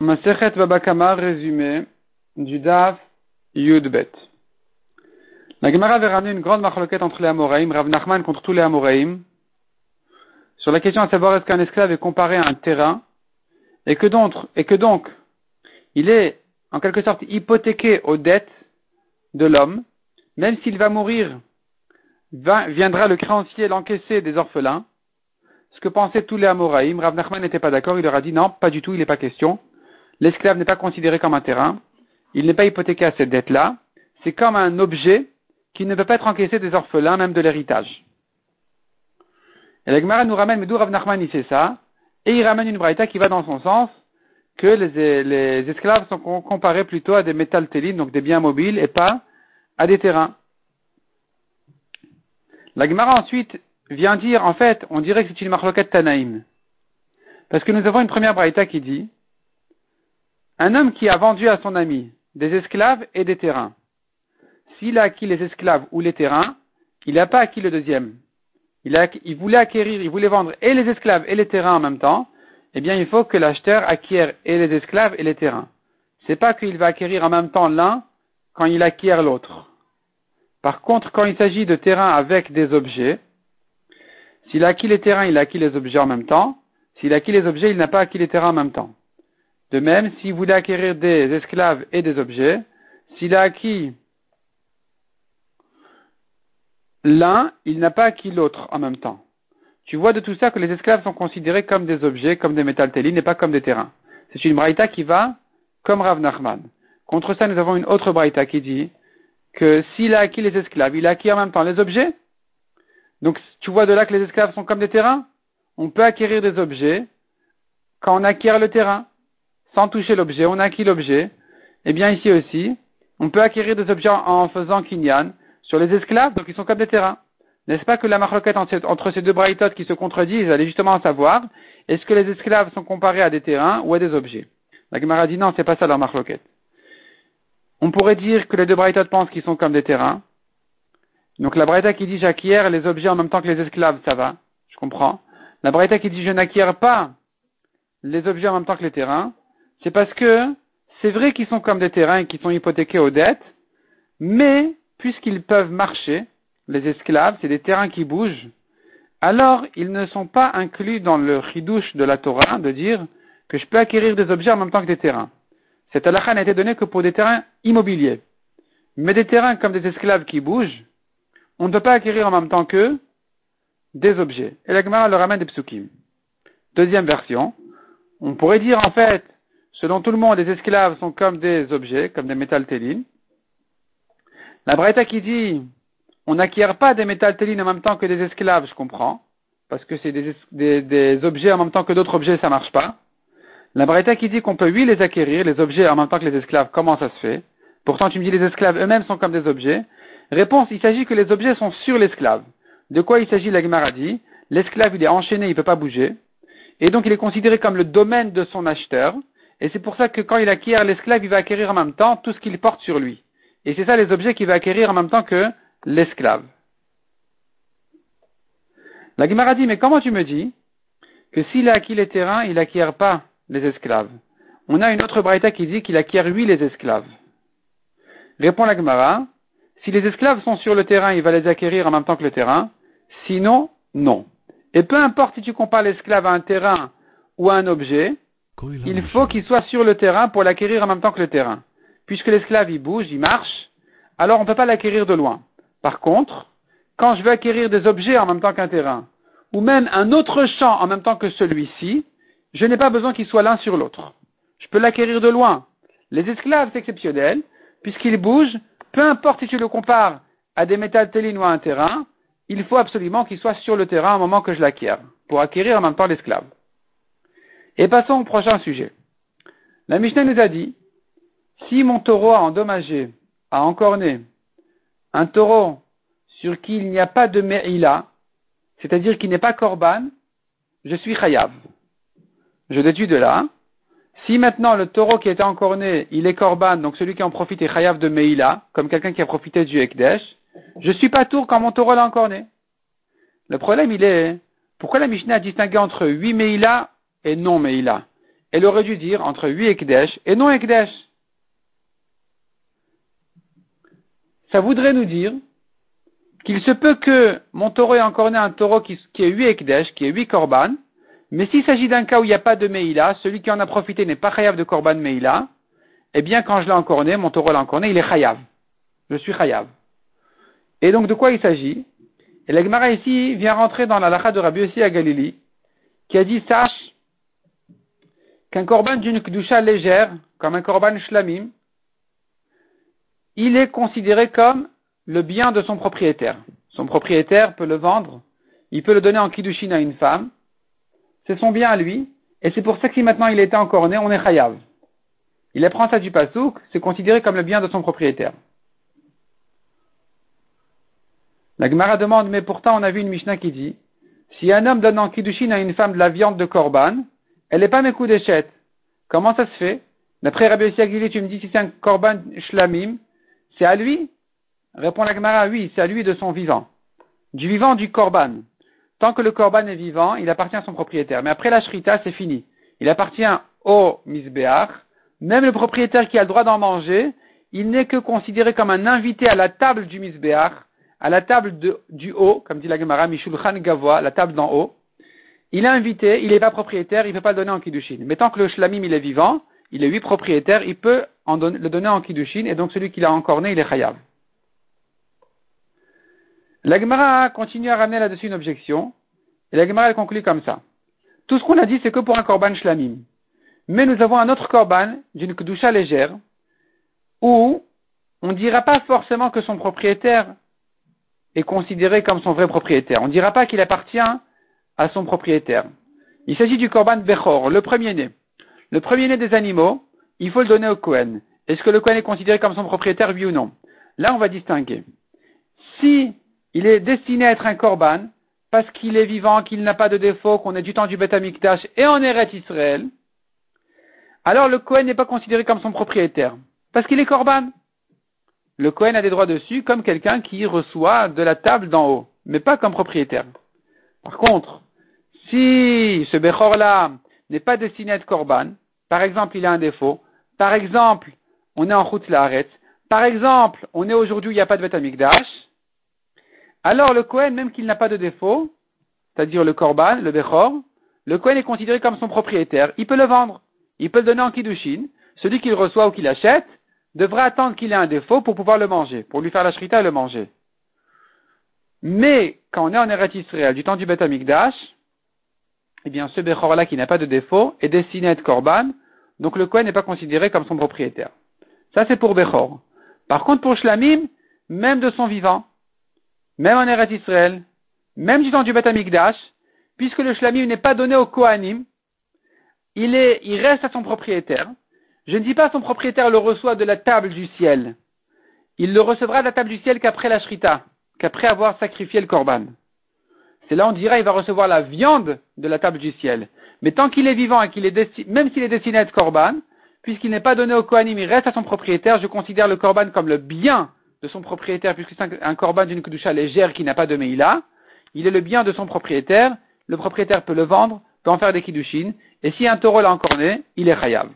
Masechet Babakama, résumé du Daf Yudbet. La Gemara avait ramené une grande marloquette entre les Amoraïm, Rav Nachman contre tous les Amoraïm, sur la question à savoir est-ce qu'un esclave est comparé à un terrain, et que donc, et que donc, il est en quelque sorte hypothéqué aux dettes de l'homme, même s'il va mourir, viendra le créancier l'encaisser des orphelins. Ce que pensaient tous les Amoraïm, Rav Nachman n'était pas d'accord, il leur a dit non, pas du tout, il n'est pas question l'esclave n'est pas considéré comme un terrain, il n'est pas hypothéqué à cette dette-là, c'est comme un objet qui ne peut pas être encaissé des orphelins, même de l'héritage. Et la Gemara nous ramène, mais d'où Rav Nachman il sait ça, et il ramène une braïta qui va dans son sens, que les, esclaves sont comparés plutôt à des métal donc des biens mobiles, et pas à des terrains. La Gemara ensuite vient dire, en fait, on dirait que c'est une marloquette Tanaïm. Parce que nous avons une première braïta qui dit, un homme qui a vendu à son ami des esclaves et des terrains. S'il a acquis les esclaves ou les terrains, il n'a pas acquis le deuxième. Il, voulait acquérir, il voulait vendre et les esclaves et les terrains en même temps. Eh bien, il faut que l'acheteur acquiert et les esclaves et les terrains. C'est pas qu'il va acquérir en même temps l'un quand il acquiert l'autre. Par contre, quand il s'agit de terrains avec des objets, s'il a acquis les terrains, il a acquis les objets en même temps. S'il a acquis les objets, il n'a pas acquis les terrains en même temps. De même, s'il voulait acquérir des esclaves et des objets, s'il a acquis l'un, il n'a pas acquis l'autre en même temps. Tu vois de tout ça que les esclaves sont considérés comme des objets, comme des métaltélines et pas comme des terrains. C'est une braïta qui va comme Rav Nachman. Contre ça, nous avons une autre braïta qui dit que s'il a acquis les esclaves, il a acquis en même temps les objets. Donc, tu vois de là que les esclaves sont comme des terrains. On peut acquérir des objets quand on acquiert le terrain sans toucher l'objet, on a acquis l'objet, eh bien ici aussi, on peut acquérir des objets en faisant kinyan sur les esclaves, donc ils sont comme des terrains. N'est-ce pas que la marloquette entre ces deux braïtotes qui se contredisent, elle est justement à savoir, est-ce que les esclaves sont comparés à des terrains ou à des objets? La Gemara dit non, c'est pas ça la marloquette. On pourrait dire que les deux braïtotes pensent qu'ils sont comme des terrains. Donc la braïta qui dit j'acquiers les objets en même temps que les esclaves, ça va, je comprends. La braïta qui dit je n'acquiers pas les objets en même temps que les terrains, c'est parce que c'est vrai qu'ils sont comme des terrains qu'ils sont hypothéqués aux dettes, mais puisqu'ils peuvent marcher, les esclaves, c'est des terrains qui bougent, alors ils ne sont pas inclus dans le chidouche de la Torah de dire que je peux acquérir des objets en même temps que des terrains. Cette halakha n'a été donnée que pour des terrains immobiliers. Mais des terrains comme des esclaves qui bougent, on ne peut pas acquérir en même temps que des objets. Et la Gemara le ramène des psukim. Deuxième version, on pourrait dire en fait selon tout le monde, les esclaves sont comme des objets, comme des métal La Braïta qui dit, on n'acquiert pas des métal en même temps que des esclaves, je comprends, parce que c'est des, objets en même temps que d'autres objets, ça marche pas. La Braïta qui dit qu'on peut, oui, les acquérir, les objets en même temps que les esclaves, comment ça se fait? Pourtant, tu me dis les esclaves eux-mêmes sont comme des objets. Réponse, il s'agit que les objets sont sur l'esclave. De quoi il s'agit, la dit? L'esclave, il est enchaîné, il ne peut pas bouger. Et donc, il est considéré comme le domaine de son acheteur. Et c'est pour ça que quand il acquiert l'esclave, il va acquérir en même temps tout ce qu'il porte sur lui. Et c'est ça les objets qu'il va acquérir en même temps que l'esclave. La Gemara dit, mais comment tu me dis que s'il a acquis les terrains, il n'acquiert pas les esclaves? On a une autre braïta qui dit qu'il acquiert lui les esclaves. Répond la Gemara, si les esclaves sont sur le terrain, il va les acquérir en même temps que le terrain. Sinon, non. Et peu importe si tu compares l'esclave à un terrain ou à un objet, il faut qu'il soit sur le terrain pour l'acquérir en même temps que le terrain. Puisque l'esclave, il bouge, il marche, alors on ne peut pas l'acquérir de loin. Par contre, quand je veux acquérir des objets en même temps qu'un terrain, ou même un autre champ en même temps que celui-ci, je n'ai pas besoin qu'il soit l'un sur l'autre. Je peux l'acquérir de loin. Les esclaves, c'est exceptionnel, puisqu'ils bougent, peu importe si tu le compares à des métal ou à un terrain, il faut absolument qu'il soit sur le terrain au moment que je l'acquiers, pour acquérir en même temps l'esclave. Et passons au prochain sujet. La Mishnah nous a dit, si mon taureau a endommagé, a encorné, un taureau sur qui il n'y a pas de me'ila, c'est-à-dire qui n'est pas korban, je suis chayav. Je déduis de là, si maintenant le taureau qui était encorné, il est korban, donc celui qui en profite est chayav de me'ila, comme quelqu'un qui a profité du ekdesh, je suis pas tour quand mon taureau l'a encorné. Le problème, il est, pourquoi la Mishnah a distingué entre huit me'ila et non Meïla. elle aurait dû dire entre oui Ekdesh et non Ekdesh. Ça voudrait nous dire qu'il se peut que mon taureau ait encore né un taureau qui, est 8 Ekdesh, qui est 8 Korban, mais s'il s'agit d'un cas où il n'y a pas de Meïla, celui qui en a profité n'est pas Chayav de Korban Meïla, eh bien, quand je l'ai encore né, mon taureau l'a encore né, il est Chayav. Je suis Chayav. Et donc, de quoi il s'agit? Et la Gemara ici vient rentrer dans la lacha de Rabbi Yossi à Galilée, qui a dit, sache qu'un korban d'une kdusha légère, comme un korban shlamim, il est considéré comme le bien de son propriétaire. Son propriétaire peut le vendre, il peut le donner en kiddushin à une femme, c'est son bien à lui, et c'est pour ça que si maintenant il était encore né, on est chayav. Il apprend ça du pasouk, c'est considéré comme le bien de son propriétaire. La Gemara demande, mais pourtant on a vu une Mishnah qui dit, si un homme donne en kiddushin à une femme de la viande de korban, elle n'est pas mes coups d'échette. Comment ça se fait? D'après Rabbi Yossi tu me dis si c'est un korban shlamim, c'est à lui? Répond la Gemara, oui, c'est à lui de son vivant. Du vivant du korban. Tant que le korban est vivant, il appartient à son propriétaire. Mais après la shrita, c'est fini. Il appartient au misbeach. Même le propriétaire qui a le droit d'en manger, il n'est que considéré comme un invité à la table du misbeach, à la table du haut, comme dit la Gemara, Mishulchan Gavoa, la table d'en haut. Il est invité, il n'est pas propriétaire, il ne peut pas le donner en kiddushin. Mais tant que le shlamim il est vivant, il est lui propriétaire, il peut le donner en kiddushin, et donc celui qui l'a encore né, il est chayav. La Gemara continue à ramener là-dessus une objection, et la Gemara elle conclut comme ça. Tout ce qu'on a dit, c'est que pour un korban shlamim. Mais nous avons un autre korban d'une kedusha légère, où on ne dira pas forcément que son propriétaire est considéré comme son vrai propriétaire. On ne dira pas qu'il appartient à son propriétaire. Il s'agit du korban bechor, le premier-né. Le premier-né des animaux, il faut le donner au Kohen. Est-ce que le Kohen est considéré comme son propriétaire, oui ou non? Là, on va distinguer. Si il est destiné à être un korban, parce qu'il est vivant, qu'il n'a pas de défaut, qu'on est du temps du Beth Amikdash et en Eret Israël, alors le Kohen n'est pas considéré comme son propriétaire, parce qu'il est korban. Le Kohen a des droits dessus comme quelqu'un qui reçoit de la table d'en haut, mais pas comme propriétaire. Par contre, si ce Bechor-là n'est pas destiné à être korban, par exemple, il a un défaut, par exemple, on est en route la par exemple, on est aujourd'hui, il n'y a pas de Beth Amikdash, alors le Kohen, même qu'il n'a pas de défaut, c'est-à-dire le Korban, le Bechor, le Kohen est considéré comme son propriétaire. Il peut le vendre. Il peut le donner en Kiddushin. Celui qu'il reçoit ou qu'il achète devra attendre qu'il ait un défaut pour pouvoir le manger, pour lui faire la shrita et le manger. Mais quand on est en Eretz Israël, du temps du Beth Amikdash, eh bien ce qui n'a pas de défaut est destiné à être Korban, donc le Kohen n'est pas considéré comme son propriétaire. Ça c'est pour Bechor. Par contre pour Shlamim, même de son vivant, même en Eretz Israël, même du temps du Amikdash, puisque le shlamim n'est pas donné au Kohanim, il, est, il reste à son propriétaire. Je ne dis pas son propriétaire le reçoit de la table du ciel. Il le recevra de la table du ciel qu'après la shrita, qu'après avoir sacrifié le korban. C'est là on dira il va recevoir la viande de la table du ciel. Mais tant qu'il est vivant et qu'il est même s'il est destiné à être korban, puisqu'il n'est pas donné au Kohanim, il reste à son propriétaire, je considère le korban comme le bien de son propriétaire, puisque c'est un, corban d'une kedusha légère qui n'a pas de meila, il est le bien de son propriétaire, le propriétaire peut le vendre, peut en faire des kiddushin, et si un taureau l'a encore né, il est chayav.